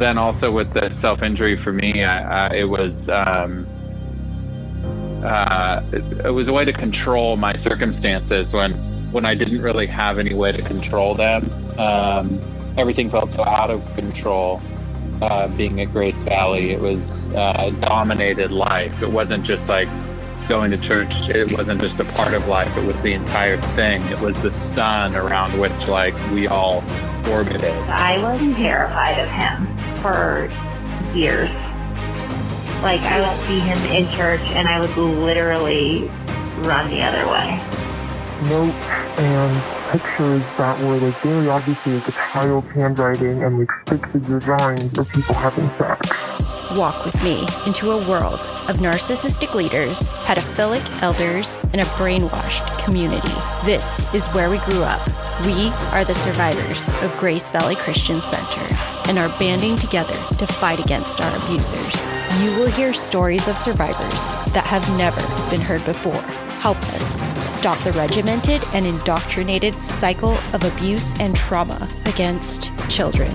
then also with the self injury for me, I, I, it was um, uh, it, it was a way to control my circumstances when when I didn't really have any way to control them. Um, everything felt so out of control. Uh, being at Grace Valley, it was uh, dominated life. It wasn't just like going to church. It wasn't just a part of life. It was the entire thing. It was the sun around which like we all orbited. I was terrified of him for years. Like I would see him in church and I would literally run the other way. Notes and pictures that were like very obviously like a child's handwriting and like stick figure drawings of people having sex. Walk with me into a world of narcissistic leaders, pedophilic elders, and a brainwashed community. This is where we grew up. We are the survivors of Grace Valley Christian Center and are banding together to fight against our abusers. You will hear stories of survivors that have never been heard before. Help us stop the regimented and indoctrinated cycle of abuse and trauma against children.